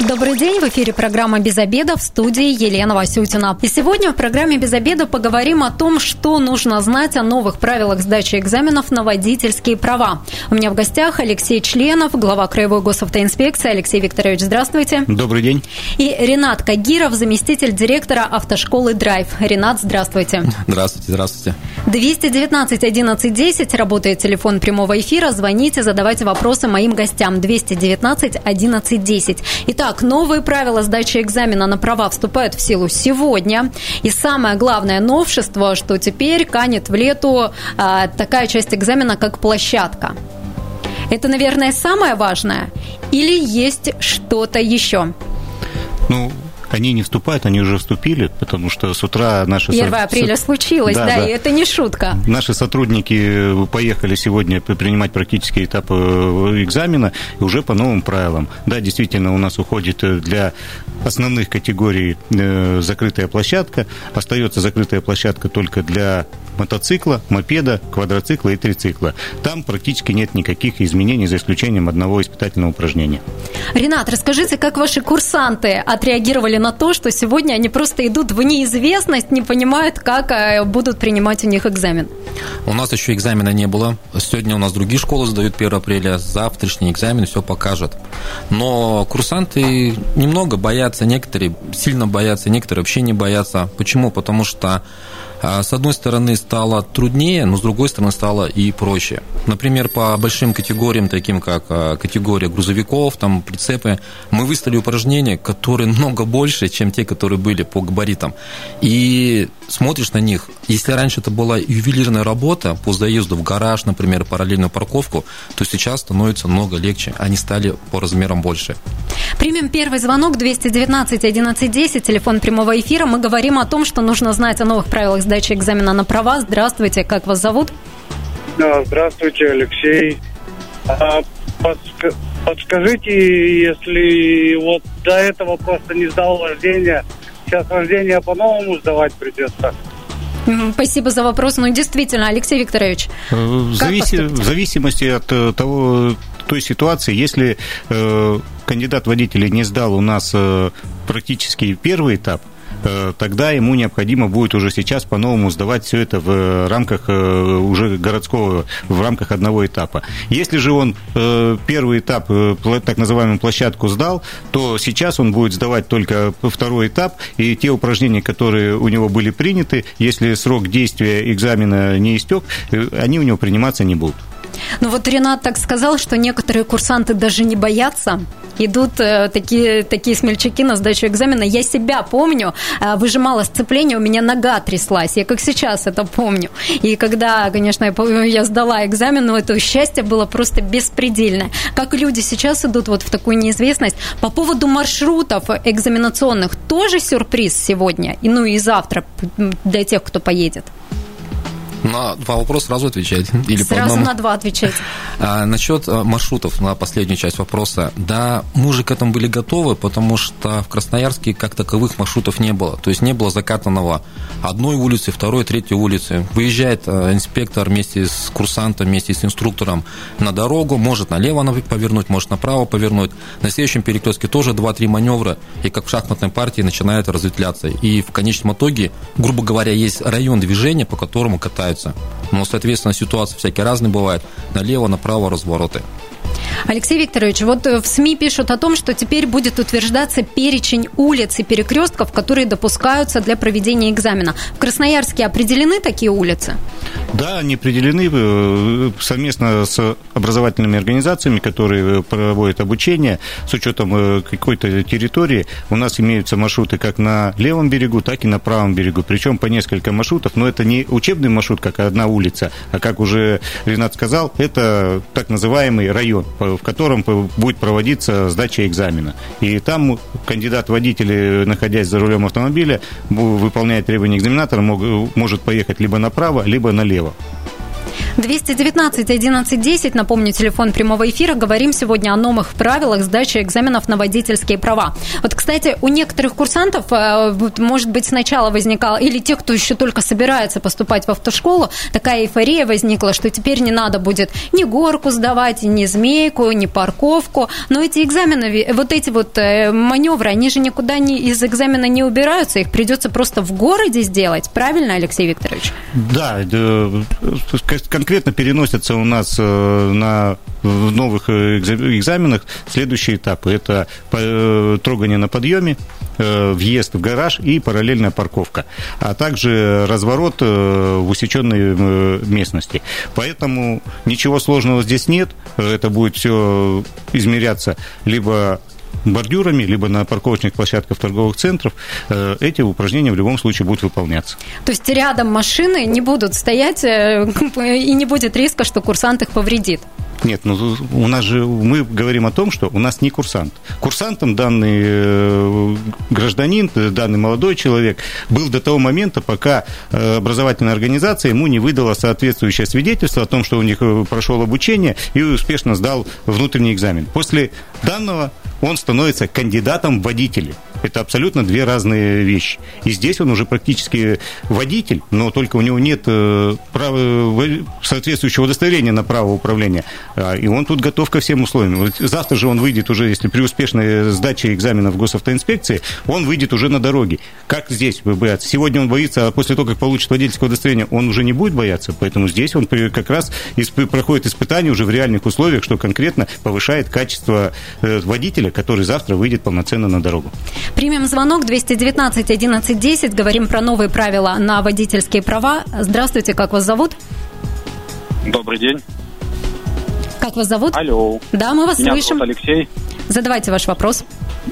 Добрый день, в эфире программа «Без обеда» в студии Елена Васютина. И сегодня в программе «Без обеда» поговорим о том, что нужно знать о новых правилах сдачи экзаменов на водительские права. У меня в гостях Алексей Членов, глава Краевой госавтоинспекции. Алексей Викторович, здравствуйте. Добрый день. И Ренат Кагиров, заместитель директора автошколы «Драйв». Ренат, здравствуйте. Здравствуйте, здравствуйте. 219 11 10, работает телефон прямого эфира. Звоните, задавайте вопросы моим гостям. 219 11 10. Итак, Итак, новые правила сдачи экзамена на права вступают в силу сегодня. И самое главное новшество, что теперь канет в лету а, такая часть экзамена, как площадка. Это, наверное, самое важное? Или есть что-то еще? Ну, они не вступают, они уже вступили, потому что с утра наши... 1 апреля случилось, да, да, да, и это не шутка. Наши сотрудники поехали сегодня принимать практические этапы э, экзамена, и уже по новым правилам. Да, действительно, у нас уходит э, для основных категорий э, закрытая площадка, остается закрытая площадка только для мотоцикла, мопеда, квадроцикла и трицикла. Там практически нет никаких изменений, за исключением одного испытательного упражнения. Ренат, расскажите, как ваши курсанты отреагировали на то, что сегодня они просто идут в неизвестность, не понимают, как э, будут принимать у них экзамен? У нас еще экзамена не было. Сегодня у нас другие школы сдают 1 апреля. Завтрашний экзамен все покажет. Но курсанты немного боятся, некоторые сильно боятся, некоторые вообще не боятся. Почему? Потому что с одной стороны, стало труднее, но с другой стороны, стало и проще. Например, по большим категориям, таким как а, категория грузовиков, там, прицепы, мы выставили упражнения, которые много больше, чем те, которые были по габаритам. И смотришь на них, если раньше это была ювелирная работа по заезду в гараж, например, параллельную парковку, то сейчас становится много легче. Они стали по размерам больше. Примем первый звонок 219 1110, телефон прямого эфира. Мы говорим о том, что нужно знать о новых правилах сдачи экзамена на права. Здравствуйте, как вас зовут? Да, здравствуйте, Алексей. А, подск... Подскажите, если вот до этого просто не сдал вождение, сейчас вождение по-новому сдавать придется? Спасибо за вопрос. Ну, действительно, Алексей Викторович. Э, в, зависи... в зависимости от э, того, той ситуации, если э, кандидат водителя не сдал у нас э, практически первый этап, тогда ему необходимо будет уже сейчас по-новому сдавать все это в рамках э, уже городского, в рамках одного этапа. Если же он э, первый этап, так называемую площадку сдал, то сейчас он будет сдавать только второй этап, и те упражнения, которые у него были приняты, если срок действия экзамена не истек, они у него приниматься не будут. Ну вот Ренат так сказал, что некоторые курсанты даже не боятся. Идут э, такие, такие смельчаки на сдачу экзамена. Я себя помню, э, выжимала сцепление, у меня нога тряслась. Я как сейчас это помню. И когда, конечно, я, я сдала экзамен, ну, это счастье было просто беспредельное. Как люди сейчас идут вот в такую неизвестность. По поводу маршрутов экзаменационных тоже сюрприз сегодня, и ну и завтра для тех, кто поедет. На два вопроса сразу отвечать? Или сразу на два отвечать. А, насчет а, маршрутов, на последнюю часть вопроса. Да, мы уже к этому были готовы, потому что в Красноярске как таковых маршрутов не было. То есть не было закатанного одной улицы, второй, третьей улицы. Выезжает а, инспектор вместе с курсантом, вместе с инструктором на дорогу, может налево повернуть, может направо повернуть. На следующем перекрестке тоже 2-3 маневра, и как в шахматной партии начинает разветвляться. И в конечном итоге, грубо говоря, есть район движения, по которому катаются меняются. Но, соответственно, ситуации всякие разные бывают. Налево, направо развороты. Алексей Викторович, вот э, в СМИ пишут о том, что теперь будет утверждаться перечень улиц и перекрестков, которые допускаются для проведения экзамена. В Красноярске определены такие улицы? Да, они определены э, совместно с образовательными организациями, которые проводят обучение. С учетом э, какой-то территории у нас имеются маршруты как на левом берегу, так и на правом берегу. Причем по несколько маршрутов. Но это не учебный маршрут, как одна улица, а как уже Ренат сказал, это так называемый район в котором будет проводиться сдача экзамена. И там кандидат водитель, находясь за рулем автомобиля, выполняя требования экзаменатора, может поехать либо направо, либо налево. 219 11 10, напомню, телефон прямого эфира. Говорим сегодня о новых правилах сдачи экзаменов на водительские права. Вот, кстати, у некоторых курсантов, э, может быть, сначала возникала, или тех, кто еще только собирается поступать в автошколу, такая эйфория возникла, что теперь не надо будет ни горку сдавать, ни змейку, ни парковку. Но эти экзамены, вот эти вот э, маневры, они же никуда не, из экзамена не убираются, их придется просто в городе сделать. Правильно, Алексей Викторович? Да, конкретно переносятся у нас э, на новых экзаменах следующие этапы. Это э, трогание на подъеме, э, въезд в гараж и параллельная парковка, а также разворот в усеченной местности. Поэтому ничего сложного здесь нет. Это будет все измеряться либо бордюрами, либо на парковочных площадках торговых центров, э, эти упражнения в любом случае будут выполняться. То есть рядом машины не будут стоять э, и не будет риска, что курсант их повредит? Нет, ну у нас же мы говорим о том, что у нас не курсант. Курсантом данный э, гражданин, данный молодой человек был до того момента, пока образовательная организация ему не выдала соответствующее свидетельство о том, что у них прошел обучение и успешно сдал внутренний экзамен. После данного он становится кандидатом в водители. Это абсолютно две разные вещи. И здесь он уже практически водитель, но только у него нет э, права, соответствующего удостоверения на право управления. А, и он тут готов ко всем условиям. Завтра же он выйдет уже, если при успешной сдаче экзамена в госавтоинспекции, он выйдет уже на дороге. Как здесь бояться? Сегодня он боится, а после того, как получит водительское удостоверение, он уже не будет бояться. Поэтому здесь он как раз проходит испытания уже в реальных условиях, что конкретно повышает качество э, водителя, который завтра выйдет полноценно на дорогу. Примем звонок 219 11 10. Говорим про новые правила на водительские права. Здравствуйте, как вас зовут? Добрый день. Как вас зовут? Алло. Да, мы вас Меня слышим. Зовут Алексей. Задавайте ваш вопрос.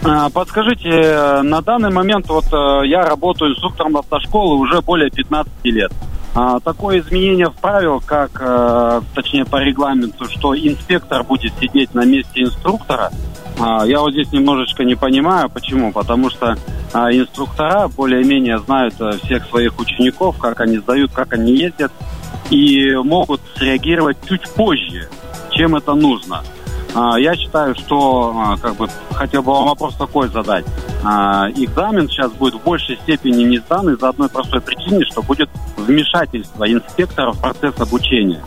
А, подскажите, на данный момент вот э, я работаю инструктором автошколы уже более 15 лет. А, такое изменение в правил, как, э, точнее по регламенту, что инспектор будет сидеть на месте инструктора, а, я вот здесь немножечко не понимаю, почему. Потому что а, инструктора более-менее знают а, всех своих учеников, как они сдают, как они ездят, и могут среагировать чуть позже, чем это нужно. А, я считаю, что а, как бы хотел бы вам вопрос такой задать. А, экзамен сейчас будет в большей степени не сдан из-за одной простой причины, что будет вмешательство инспектора в процесс обучения.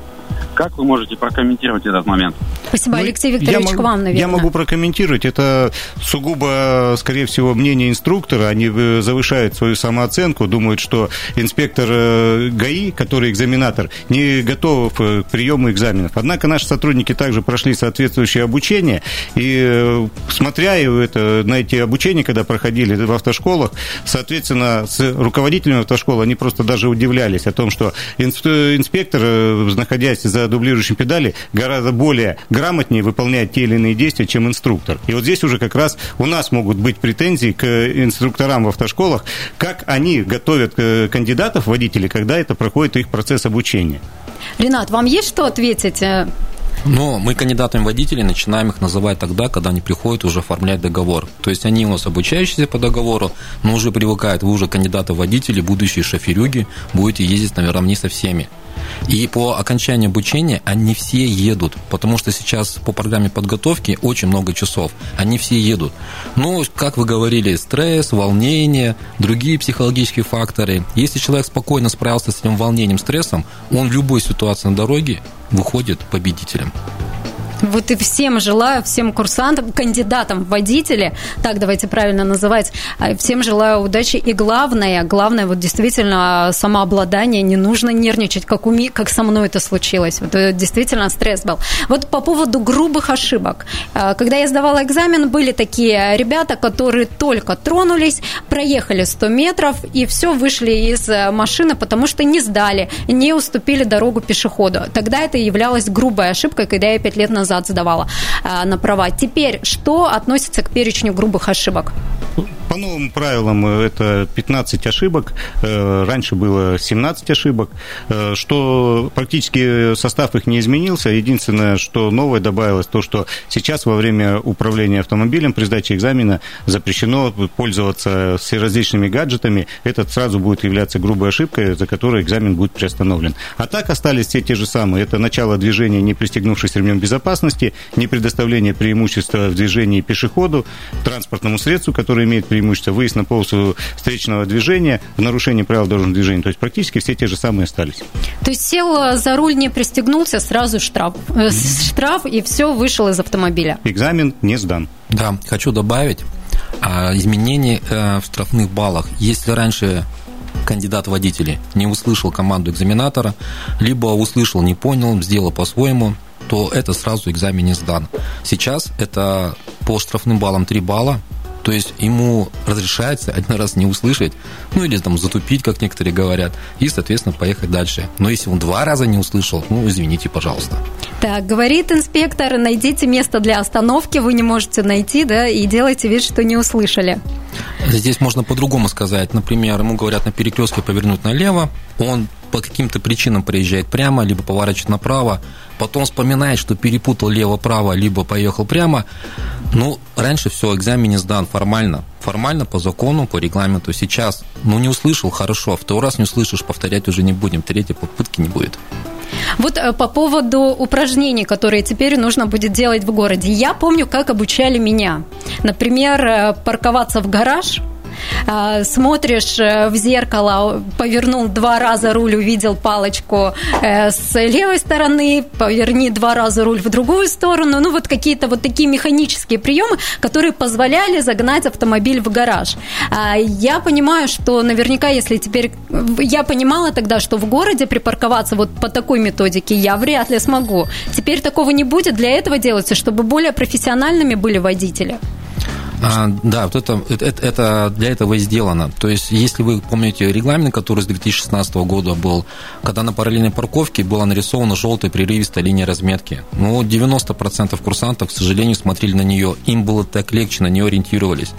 Как вы можете прокомментировать этот момент? Спасибо, ну, Алексей Викторович, я к вам, наверное. Я могу прокомментировать. Это сугубо, скорее всего, мнение инструктора. Они э, завышают свою самооценку, думают, что инспектор э, ГАИ, который экзаменатор, не готов э, к приему экзаменов. Однако наши сотрудники также прошли соответствующее обучение, и смотря это, на эти обучения, когда проходили в автошколах, соответственно, с руководителями автошколы, они просто даже удивлялись о том, что инспектор, находясь за дублирующей педали гораздо более грамотнее выполняет те или иные действия, чем инструктор. И вот здесь уже как раз у нас могут быть претензии к инструкторам в автошколах, как они готовят э, кандидатов водителей, когда это проходит их процесс обучения. Ренат, вам есть что ответить? Но мы кандидатами водителей начинаем их называть тогда, когда они приходят уже оформлять договор. То есть они у нас обучающиеся по договору, но уже привыкают, вы уже кандидаты водители, будущие шоферюги, будете ездить наверное, не со всеми. И по окончании обучения они все едут, потому что сейчас по программе подготовки очень много часов, они все едут. Но, как вы говорили, стресс, волнение, другие психологические факторы. Если человек спокойно справился с этим волнением, стрессом, он в любой ситуации на дороге выходит победителем. Вот и всем желаю, всем курсантам, кандидатам в водители, так давайте правильно называть, а, всем желаю удачи. И главное, главное, вот действительно самообладание, не нужно нервничать, как, уми, как со мной это случилось. Вот это действительно стресс был. Вот по поводу грубых ошибок. А, когда я сдавала экзамен, были такие ребята, которые только тронулись, проехали 100 метров и все, вышли из э, машины, потому что не сдали, не уступили дорогу пешеходу. Тогда это являлось грубой ошибкой, когда я 5 лет назад назад сдавала э, на права. Теперь, что относится к перечню грубых ошибок? По новым правилам э, это 15 ошибок, э, раньше было 17 ошибок, э, что практически состав их не изменился. Единственное, что новое добавилось, то, что сейчас во время управления автомобилем при сдаче экзамена запрещено пользоваться всеразличными гаджетами. Это сразу будет являться грубой ошибкой, за которой экзамен будет приостановлен. А так остались все те же самые. Это начало движения, не пристегнувшись ремнем безопасности, не предоставление преимущества в движении пешеходу, транспортному средству, которое имеет преимущество, выезд на полосу встречного движения, в нарушении правил дорожного движения. То есть практически все те же самые остались. То есть сел за руль, не пристегнулся, сразу штраф. Э, штраф и все, вышел из автомобиля. Экзамен не сдан. Да, хочу добавить а, изменения э, в штрафных баллах. Если раньше кандидат водителей не услышал команду экзаменатора, либо услышал, не понял, сделал по-своему, то это сразу экзамен не сдан. Сейчас это по штрафным баллам 3 балла, то есть ему разрешается один раз не услышать, ну или там затупить, как некоторые говорят, и, соответственно, поехать дальше. Но если он два раза не услышал, ну, извините, пожалуйста. Так, говорит инспектор, найдите место для остановки, вы не можете найти, да, и делайте вид, что не услышали. Здесь можно по-другому сказать. Например, ему говорят на перекрестке повернуть налево, он по каким-то причинам приезжает прямо, либо поворачивает направо, потом вспоминает, что перепутал лево-право, либо поехал прямо. Ну, раньше все, экзамен не сдан формально. Формально, по закону, по регламенту. Сейчас, ну, не услышал, хорошо, а второй раз не услышишь, повторять уже не будем, третьей попытки не будет. Вот э, по поводу упражнений, которые теперь нужно будет делать в городе. Я помню, как обучали меня. Например, э, парковаться в гараж – смотришь э, в зеркало, повернул два раза руль, увидел палочку э, с левой стороны, поверни два раза руль в другую сторону. Ну, вот какие-то вот такие механические приемы, которые позволяли загнать автомобиль в гараж. А, я понимаю, что наверняка, если теперь... Я понимала тогда, что в городе припарковаться вот по такой методике я вряд ли смогу. Теперь такого не будет. Для этого делается, чтобы более профессиональными были водители. А, да, вот это, это, это для этого и сделано. То есть, если вы помните регламент, который с 2016 года был, когда на параллельной парковке была нарисована желтая прерывистая линия разметки. Ну, 90% курсантов, к сожалению, смотрели на нее. Им было так легче, на нее ориентировались.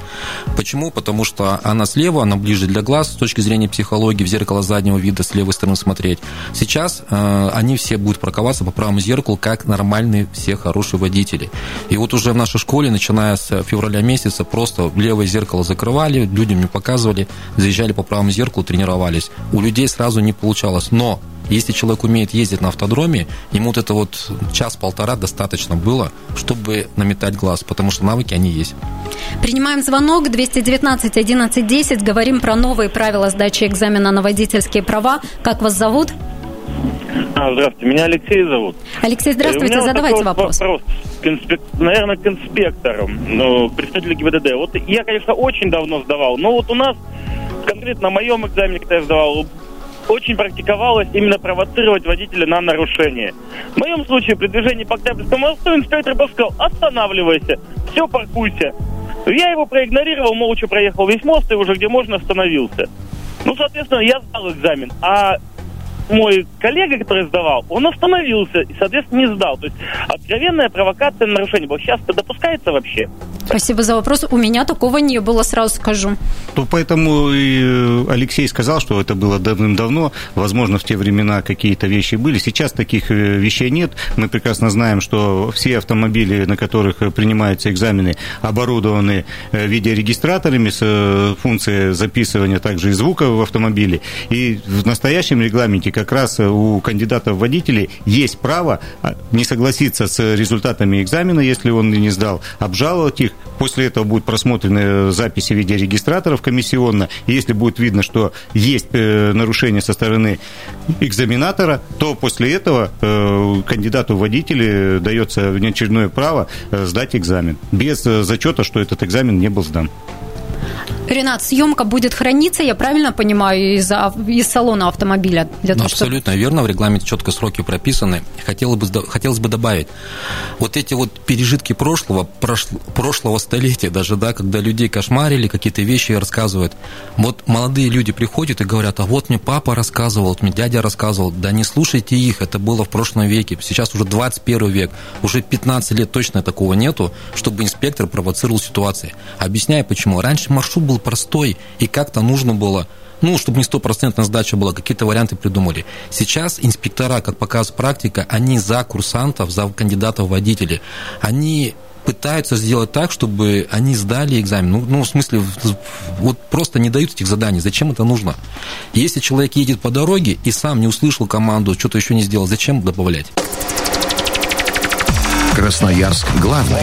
Почему? Потому что она слева, она ближе для глаз, с точки зрения психологии, в зеркало заднего вида с левой стороны смотреть. Сейчас э, они все будут парковаться по правому зеркалу, как нормальные все хорошие водители. И вот уже в нашей школе, начиная с февраля месяца, месяца просто левое зеркало закрывали, людям не показывали, заезжали по правому зеркалу, тренировались. У людей сразу не получалось. Но если человек умеет ездить на автодроме, ему вот это вот час-полтора достаточно было, чтобы наметать глаз, потому что навыки, они есть. Принимаем звонок 219 11 10. Говорим про новые правила сдачи экзамена на водительские права. Как вас зовут? А, здравствуйте, меня Алексей зовут. Алексей, здравствуйте, задавайте вопрос. вопрос. Конспек... Наверное, к инспектору, ну, представителю ГИБДД. Вот я, конечно, очень давно сдавал, но вот у нас, конкретно на моем экзамене, когда я сдавал, очень практиковалось именно провоцировать водителя на нарушение. В моем случае при движении по Октябрьскому мосту инспектор бы сказал, останавливайся, все, паркуйся. Я его проигнорировал, молча проехал весь мост и уже где можно остановился. Ну, соответственно, я сдал экзамен. А мой коллега, который сдавал, он остановился и, соответственно, не сдал. То есть откровенная провокация на нарушение. Сейчас это допускается вообще? Спасибо за вопрос. У меня такого не было, сразу скажу. То поэтому и э, Алексей сказал, что это было давным-давно. Возможно, в те времена какие-то вещи были. Сейчас таких э, вещей нет. Мы прекрасно знаем, что все автомобили, на которых принимаются экзамены, оборудованы э, видеорегистраторами с функцией записывания также и звука в автомобиле. И в настоящем регламенте как раз у кандидатов водителей есть право а, не согласиться с результатами экзамена, если он не сдал, обжаловать их. После этого будут просмотрены записи видеорегистраторов комиссионно. Если будет видно, что есть э, нарушение со стороны экзаменатора, то после этого э, кандидату водителя дается внеочередное право э, сдать экзамен. Без зачета, что этот экзамен не был сдан. Ренат, съемка будет храниться, я правильно понимаю, из, из салона автомобиля? Для того, Абсолютно чтобы... верно, в регламенте четко сроки прописаны. Хотелось бы, хотелось бы добавить, вот эти вот пережитки прошлого, прошло, прошлого столетия даже, да, когда людей кошмарили, какие-то вещи рассказывают. Вот молодые люди приходят и говорят, а вот мне папа рассказывал, вот мне дядя рассказывал. Да не слушайте их, это было в прошлом веке. Сейчас уже 21 век, уже 15 лет точно такого нету, чтобы инспектор провоцировал ситуации. Объясняю почему. Раньше маршрут был простой, и как-то нужно было ну, чтобы не стопроцентная сдача была, какие-то варианты придумали. Сейчас инспектора, как показывает практика, они за курсантов, за кандидатов в водители. Они пытаются сделать так, чтобы они сдали экзамен. Ну, ну, в смысле, вот просто не дают этих заданий. Зачем это нужно? Если человек едет по дороге и сам не услышал команду, что-то еще не сделал, зачем добавлять? Красноярск главный.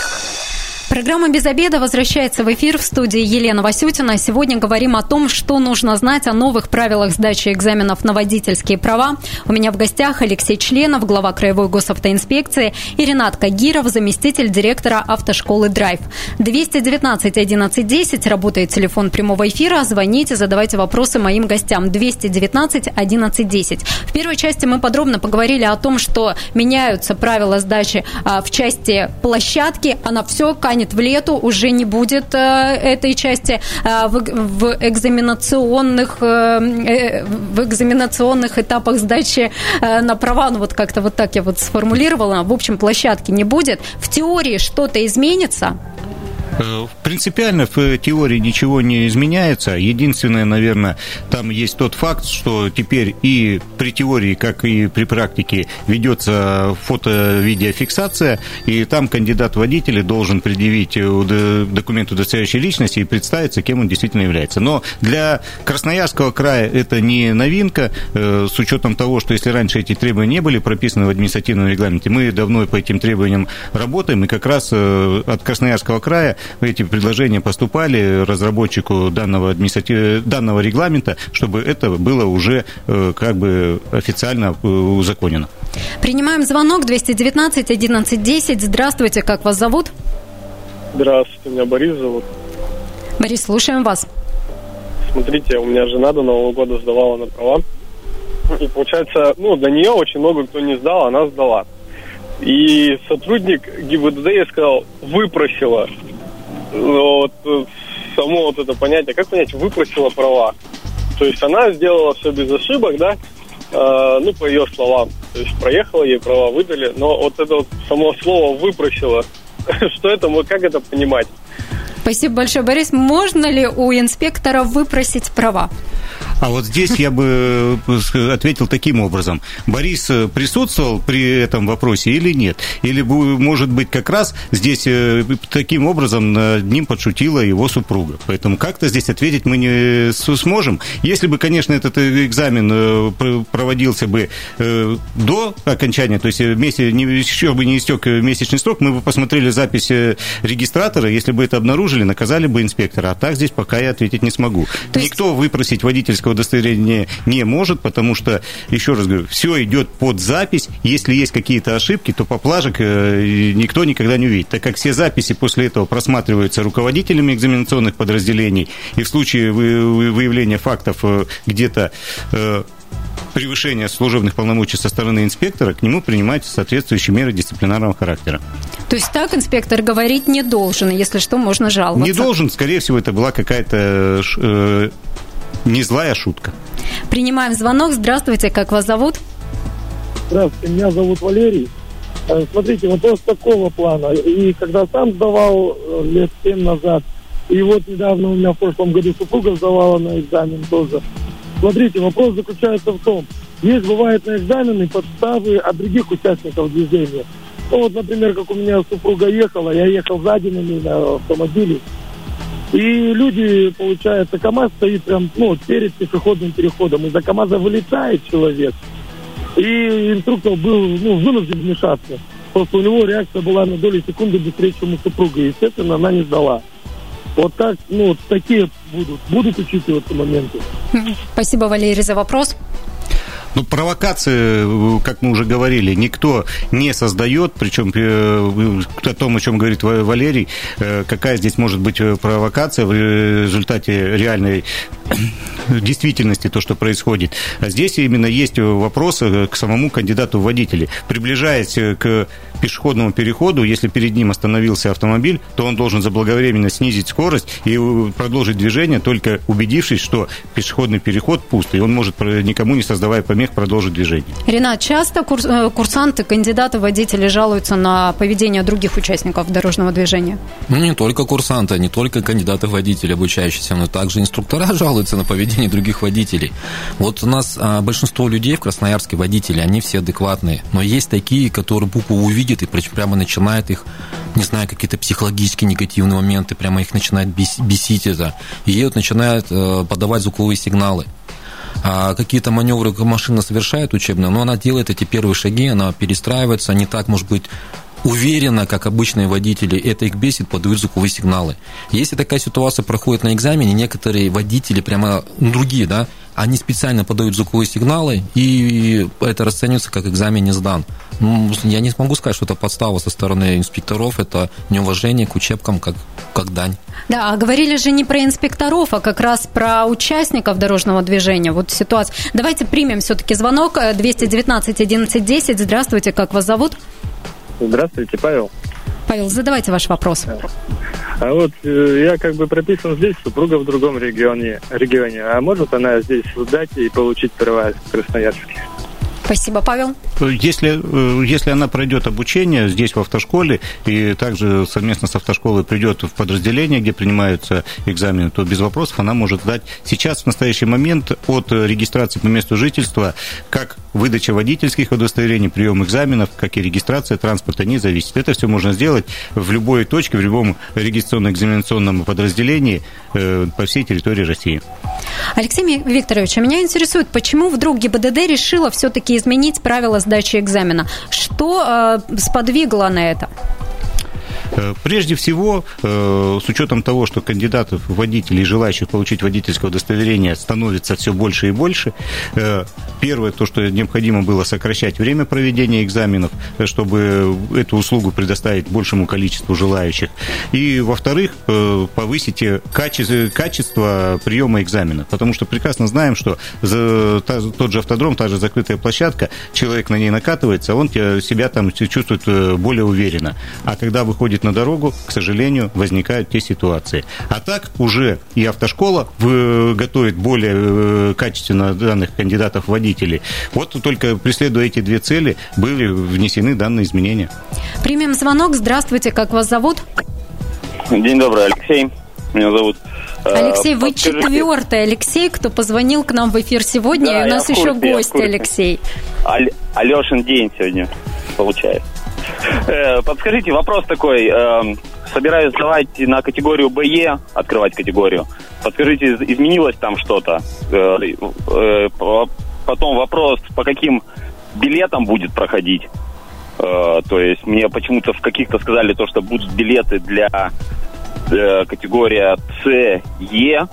Программа «Без обеда» возвращается в эфир в студии Елена Васютина. Сегодня говорим о том, что нужно знать о новых правилах сдачи экзаменов на водительские права. У меня в гостях Алексей Членов, глава Краевой госавтоинспекции, и Ренат Кагиров, заместитель директора автошколы «Драйв». 219 11 10 работает телефон прямого эфира. Звоните, задавайте вопросы моим гостям. 219 11 10. В первой части мы подробно поговорили о том, что меняются правила сдачи а, в части площадки. Она все, канет канет в лету, уже не будет э, этой части э, в, экзаменационных э, в экзаменационных этапах сдачи на права, ну вот как-то вот так я вот сформулировала, в общем, площадки не будет. В теории что-то изменится? Э, принципиально в теории ничего не изменяется. Единственное, наверное, там есть тот факт, что теперь и при теории, как и при практике, ведется фото-видеофиксация, и там кандидат водителя должен предъявить документ удостоверяющей личности и представиться, кем он действительно является. Но для Красноярского края это не новинка, э, с учетом того, что если раньше эти требования не были прописаны в административном регламенте, мы давно по этим требованиям работаем, и как раз э, от Красноярского края эти предложения поступали разработчику данного, административ... данного регламента, чтобы это было уже э, как бы официально э, узаконено. Принимаем звонок 219 11 10. Здравствуйте, как вас зовут? Здравствуйте, меня Борис зовут. Борис, слушаем вас. Смотрите, у меня жена до Нового года сдавала на права. И получается, ну, до нее очень много кто не сдал, она сдала. И сотрудник ГИБДД я сказал, выпросила но вот э, само вот это понятие, как понять, выпросила права. То есть она сделала все без ошибок, да, э, ну, по ее словам. То есть проехала, ей права выдали, но вот это вот само слово выпросила, что это, как это понимать? Спасибо большое, Борис. Можно ли у инспектора выпросить права? А вот здесь я бы э, ответил таким образом. Борис э, присутствовал при этом вопросе или нет? Или, может быть, как раз здесь э, таким образом над ним подшутила его супруга. Поэтому как-то здесь ответить мы не сможем. Если бы, конечно, этот экзамен проводился бы до окончания, то есть месяц, еще бы не истек месячный срок, мы бы посмотрели запись регистратора, если бы это обнаружили, наказали бы инспектора. А так здесь пока я ответить не смогу. То есть... Никто выпросить водительского водительского удостоверения не может, потому что, еще раз говорю, все идет под запись. Если есть какие-то ошибки, то поплажек э, никто никогда не увидит, так как все записи после этого просматриваются руководителями экзаменационных подразделений, и в случае выявления фактов э, где-то э, превышения служебных полномочий со стороны инспектора, к нему принимаются соответствующие меры дисциплинарного характера. То есть так инспектор говорить не должен, если что, можно жаловаться? Не должен, скорее всего, это была какая-то не злая шутка. Принимаем звонок. Здравствуйте, как вас зовут? Здравствуйте, меня зовут Валерий. Э, смотрите, вопрос такого плана. И когда сам сдавал э, лет семь назад, и вот недавно у меня в прошлом году супруга сдавала на экзамен тоже. Смотрите, вопрос заключается в том, есть бывает на экзамены подставы от других участников движения. Ну вот, например, как у меня супруга ехала, я ехал сзади на ней на автомобиле, и люди, получается, КАМАЗ стоит прям, ну, перед пешеходным переходом. Из-за КАМАЗа вылетает человек. И инструктор был, ну, вынужден вмешаться. Просто у него реакция была на долю секунды быстрее, чем у супруга. Естественно, она не сдала. Вот так, ну, вот такие будут, будут учитываться моменты. Спасибо, Валерий, за вопрос. Ну, провокации, как мы уже говорили, никто не создает, причем э, о том, о чем говорит Валерий, э, какая здесь может быть э, провокация в результате реальной действительности, то, что происходит. А здесь именно есть вопрос к самому кандидату в водители. Приближаясь к пешеходному переходу, если перед ним остановился автомобиль, то он должен заблаговременно снизить скорость и продолжить движение, только убедившись, что пешеходный переход пуст, и он может, никому не создавая помех, продолжить движение. Ренат, часто курс, э, курсанты, кандидаты, водители жалуются на поведение других участников дорожного движения? Ну, не только курсанты, не только кандидаты водители, обучающиеся, но также инструктора жалуются на поведение других водителей. Вот у нас а, большинство людей в Красноярске, водители, они все адекватные, но есть такие, которые букву увидят и прямо начинает их, не знаю, какие-то психологические негативные моменты, прямо их начинает бесить это. И едут, начинают э, подавать звуковые сигналы. А какие-то маневры машина совершает учебные, но она делает эти первые шаги, она перестраивается, не так, может быть, уверенно, как обычные водители, это их бесит, подают звуковые сигналы. Если такая ситуация проходит на экзамене, некоторые водители, прямо ну, другие, да, они специально подают звуковые сигналы, и это расценивается как экзамен не сдан. Ну, я не смогу сказать, что это подстава со стороны инспекторов, это неуважение к учебкам как, как дань. Да, а говорили же не про инспекторов, а как раз про участников дорожного движения. Вот ситуация. Давайте примем все-таки звонок 219 11 10. Здравствуйте, как вас зовут? Здравствуйте, Павел. Павел, задавайте ваш вопрос. А вот э, я как бы прописан здесь, супруга в другом регионе, регионе. А может она здесь сдать и получить права в Красноярске? Спасибо, Павел. Если, э, если она пройдет обучение здесь в автошколе и также совместно с автошколой придет в подразделение, где принимаются экзамены, то без вопросов она может сдать. Сейчас, в настоящий момент, от регистрации по месту жительства, как выдача водительских удостоверений, прием экзаменов, как и регистрация транспорта не зависит. Это все можно сделать в любой точке, в любом регистрационно-экзаменационном подразделении э, по всей территории России. Алексей Викторович, а меня интересует, почему вдруг ГИБДД решила все-таки изменить правила сдачи экзамена? Что э, сподвигло на это? Э, прежде всего, э, с учетом того, что кандидатов, водителей, желающих получить водительское удостоверение становится все больше и больше, э, первое, то, что необходимо было сокращать время проведения экзаменов, чтобы эту услугу предоставить большему количеству желающих. И, во-вторых, повысить качество, качество приема экзамена. Потому что прекрасно знаем, что тот же автодром, та же закрытая площадка, человек на ней накатывается, он себя там чувствует более уверенно. А когда выходит выходит на дорогу, к сожалению, возникают те ситуации. А так уже и автошкола готовит более э, качественно данных кандидатов водителей. Вот только преследуя эти две цели, были внесены данные изменения. Примем звонок. Здравствуйте, как вас зовут? День добрый, Алексей. Меня зовут э, Алексей, вы Подскажите. четвертый Алексей, кто позвонил к нам в эфир сегодня, да, и у нас еще курсе, гость Алексей. Алешин день сегодня получается. Э, подскажите, вопрос такой. Эм, собираюсь сдавать на категорию БЕ, открывать категорию. Подскажите, изменилось там что-то? Э, э, потом вопрос, по каким билетам будет проходить? То есть мне почему-то в каких-то сказали то, что будут билеты для категория С, Е,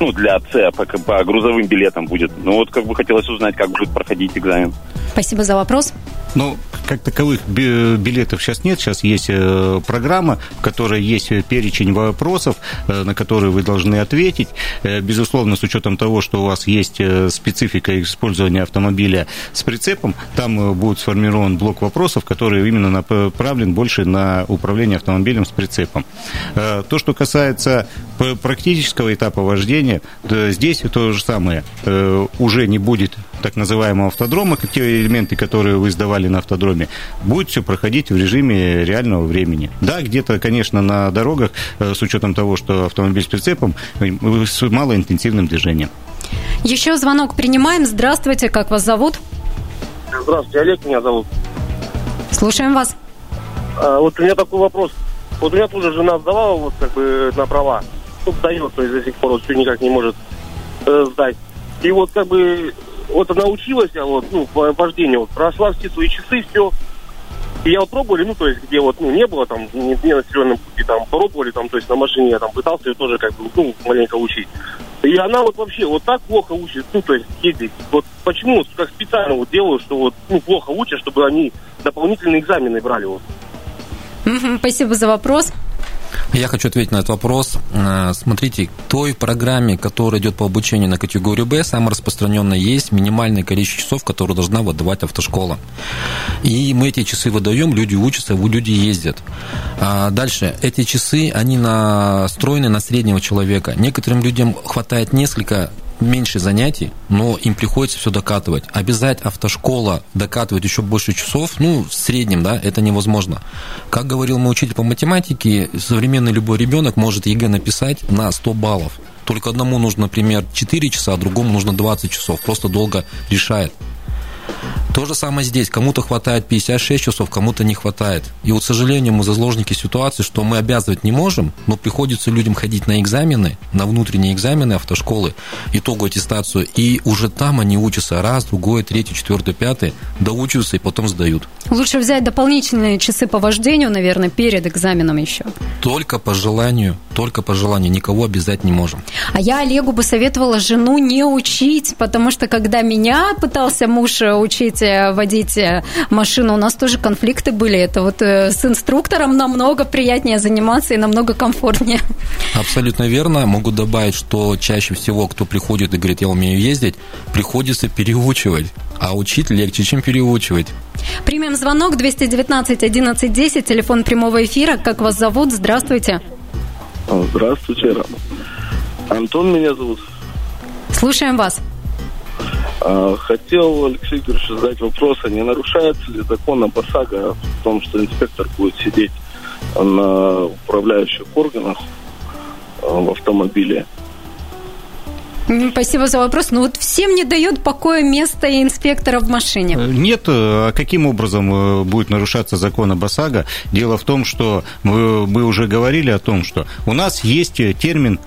ну, для С по, по грузовым билетам будет. Ну, вот как бы хотелось узнать, как будет проходить экзамен. Спасибо за вопрос. Ну, как таковых билетов сейчас нет. Сейчас есть э, программа, в которой есть перечень вопросов, э, на которые вы должны ответить. Э, безусловно, с учетом того, что у вас есть специфика использования автомобиля с прицепом, там будет сформирован блок вопросов, который именно направлен больше на управление автомобилем с прицепом. То, что касается практического этапа вождения, здесь то же самое. Уже не будет так называемого автодрома, те элементы, которые вы сдавали на автодроме, будет все проходить в режиме реального времени. Да, где-то, конечно, на дорогах, э, с учетом того, что автомобиль с прицепом, э, с малоинтенсивным движением. Еще звонок принимаем. Здравствуйте, как вас зовут? Здравствуйте, Олег меня зовут. Слушаем вас. А, вот у меня такой вопрос. Вот у меня тоже жена сдавала вот как бы на права. Ну, дает, то есть до сих пор вот все никак не может э, сдать. И вот как бы вот она училась, а вот, ну, вождение, вот, прошла все свои часы, все. И я вот пробовали, ну, то есть, где вот, ну, не было там, не, не населенном пути, там, пробовали, там, то есть, на машине я там пытался ее тоже, как бы, ну, маленько учить. И она вот вообще вот так плохо учит, ну, то есть ездить. Вот почему, как специально вот делают, что вот, ну, плохо учат, чтобы они дополнительные экзамены брали вот. Спасибо за вопрос. Я хочу ответить на этот вопрос. Э, смотрите, той программе, которая идет по обучению на категорию Б, самое распространенное есть минимальное количество часов, которые должна выдавать автошкола. И мы эти часы выдаем, люди учатся, люди ездят. А дальше, эти часы, они настроены на среднего человека. Некоторым людям хватает несколько меньше занятий, но им приходится все докатывать. Обязать автошкола докатывать еще больше часов, ну, в среднем, да, это невозможно. Как говорил мой учитель по математике, современный любой ребенок может ЕГЭ написать на 100 баллов. Только одному нужно, например, 4 часа, а другому нужно 20 часов. Просто долго решает. То же самое здесь. Кому-то хватает 56 часов, кому-то не хватает. И вот, к сожалению, мы заложники ситуации, что мы обязывать не можем, но приходится людям ходить на экзамены, на внутренние экзамены автошколы, итоговую аттестацию, и уже там они учатся раз, другой, третий, четвертый, пятый, доучиваются и потом сдают. Лучше взять дополнительные часы по вождению, наверное, перед экзаменом еще. Только по желанию, только по желанию, никого обязать не можем. А я Олегу бы советовала жену не учить, потому что когда меня пытался муж учить э, водить э, машину, у нас тоже конфликты были. Это вот э, с инструктором намного приятнее заниматься и намного комфортнее. Абсолютно верно. Могу добавить, что чаще всего, кто приходит и говорит, я умею ездить, приходится переучивать. А учить легче, чем переучивать. Примем звонок 219 11 10, телефон прямого эфира. Как вас зовут? Здравствуйте. Здравствуйте. Антон меня зовут. Слушаем вас. А, хотел Алексей Викторович задать вопрос, а не нарушается ли закон об ОСАГО в том, что инспектор будет сидеть на управляющих органах а, в автомобиле? Спасибо за вопрос. Ну вот всем не дает покоя место инспектора в машине. Э, нет, а каким образом э, будет нарушаться закон об ОСАГО? Дело в том, что мы уже говорили о том, что у нас есть термин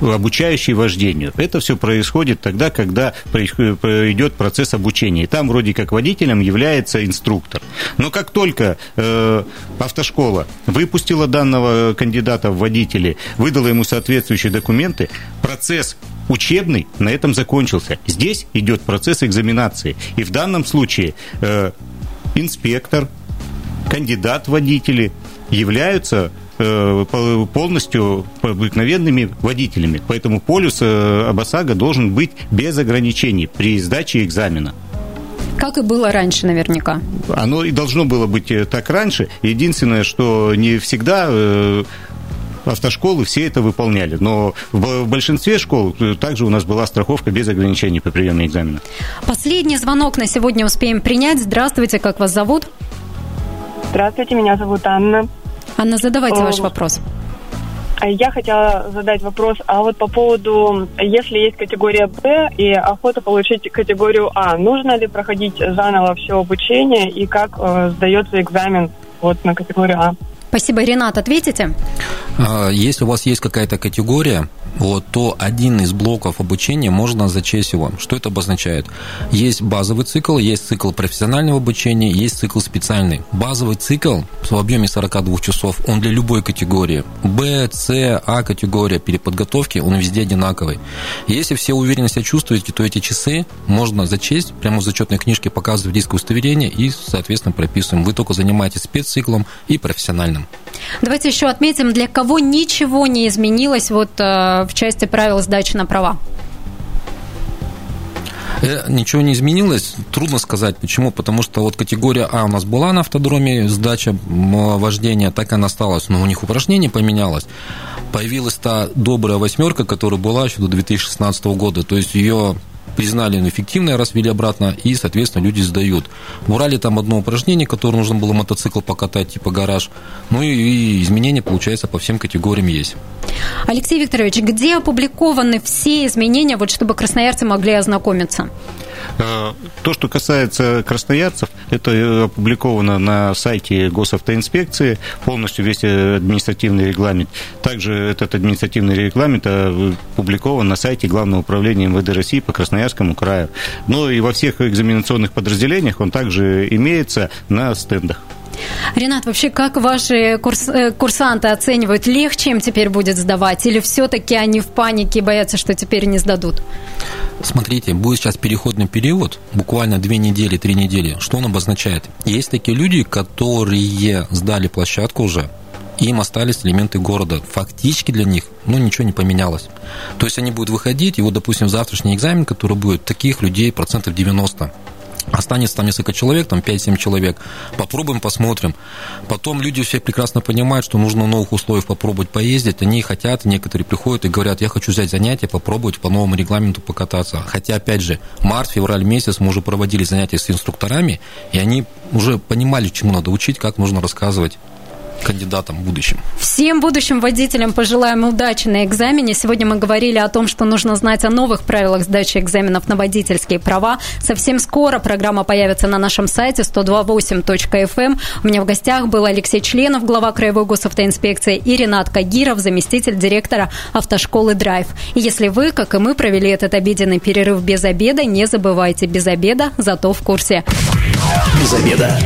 обучающий вождению. Это все происходит тогда, когда идет процесс обучения. И там вроде как водителем является инструктор. Но как только э, автошкола выпустила данного кандидата в водители, выдала ему соответствующие документы, процесс учебный на этом закончился. Здесь идет процесс экзаменации. И в данном случае э, инспектор, кандидат водители являются э, полностью обыкновенными водителями. Поэтому полюс э, ОБАСАГО должен быть без ограничений при сдаче экзамена. Как и было раньше, наверняка. Оно и должно было быть э, так раньше. Единственное, что не всегда автошколы все это выполняли. Но в большинстве школ э, также у нас была страховка без ограничений по приему экзамена. Последний звонок на сегодня успеем принять. Здравствуйте, как вас зовут? Здравствуйте, меня зовут Анна. Анна, задавайте ваш вопрос. Я хотела задать вопрос, а вот по поводу, если есть категория Б и охота получить категорию А, нужно ли проходить заново все обучение и как э, сдается экзамен вот на категорию А? Спасибо, Ренат, ответите? А, если у вас есть какая-то категория, вот, то один из блоков обучения можно зачесть его. Что это обозначает? Есть базовый цикл, есть цикл профессионального обучения, есть цикл специальный. Базовый цикл в объеме 42 часов, он для любой категории. Б, С, А категория переподготовки, он везде одинаковый. Если все уверенно себя чувствуете, то эти часы можно зачесть, прямо в зачетной книжке показывать дисковое удостоверение и, соответственно, прописываем. Вы только занимаетесь спецциклом и профессиональным. Давайте еще отметим, для кого ничего не изменилось вот э, в части правил сдачи на права. Э, ничего не изменилось, трудно сказать. Почему? Потому что вот категория А у нас была на автодроме, сдача вождения, так она осталась, но у них упражнение поменялось. Появилась та добрая восьмерка, которая была еще до 2016 года, то есть ее признали эффективной, раз ввели обратно, и, соответственно, люди сдают. В Урале там одно упражнение, которое нужно было мотоцикл покатать, типа гараж. Ну и, и изменения, получается, по всем категориям есть. Алексей Викторович, где опубликованы все изменения, вот чтобы красноярцы могли ознакомиться? Э, то, что касается красноярцев, это опубликовано на сайте госавтоинспекции, полностью весь административный регламент. Также этот административный регламент опубликован на сайте Главного управления МВД России по Красноярскому краю. Но и во всех экзаменационных подразделениях он также имеется на стендах. Ренат, вообще как ваши курс, э, курсанты оценивают, легче им теперь будет сдавать или все-таки они в панике боятся, что теперь не сдадут? Смотрите, будет сейчас переходный период, буквально две недели, три недели. Что он обозначает? Есть такие люди, которые сдали площадку уже, им остались элементы города. Фактически для них, ну, ничего не поменялось. То есть они будут выходить, и вот, допустим, завтрашний экзамен, который будет, таких людей процентов 90 Останется там несколько человек, там 5-7 человек. Попробуем, посмотрим. Потом люди все прекрасно понимают, что нужно новых условиях попробовать поездить. Они хотят, некоторые приходят и говорят, я хочу взять занятия, попробовать по новому регламенту покататься. Хотя, опять же, март, февраль месяц мы уже проводили занятия с инструкторами, и они уже понимали, чему надо учить, как нужно рассказывать кандидатам в будущем. Всем будущим водителям пожелаем удачи на экзамене. Сегодня мы говорили о том, что нужно знать о новых правилах сдачи экзаменов на водительские права. Совсем скоро программа появится на нашем сайте 128.fm. Эм. У меня в гостях был Алексей Членов, глава Краевой госавтоинспекции, и Ренат Кагиров, заместитель директора автошколы «Драйв». И если вы, как и мы, провели этот обеденный перерыв без обеда, не забывайте, без обеда, зато в курсе. Без обеда.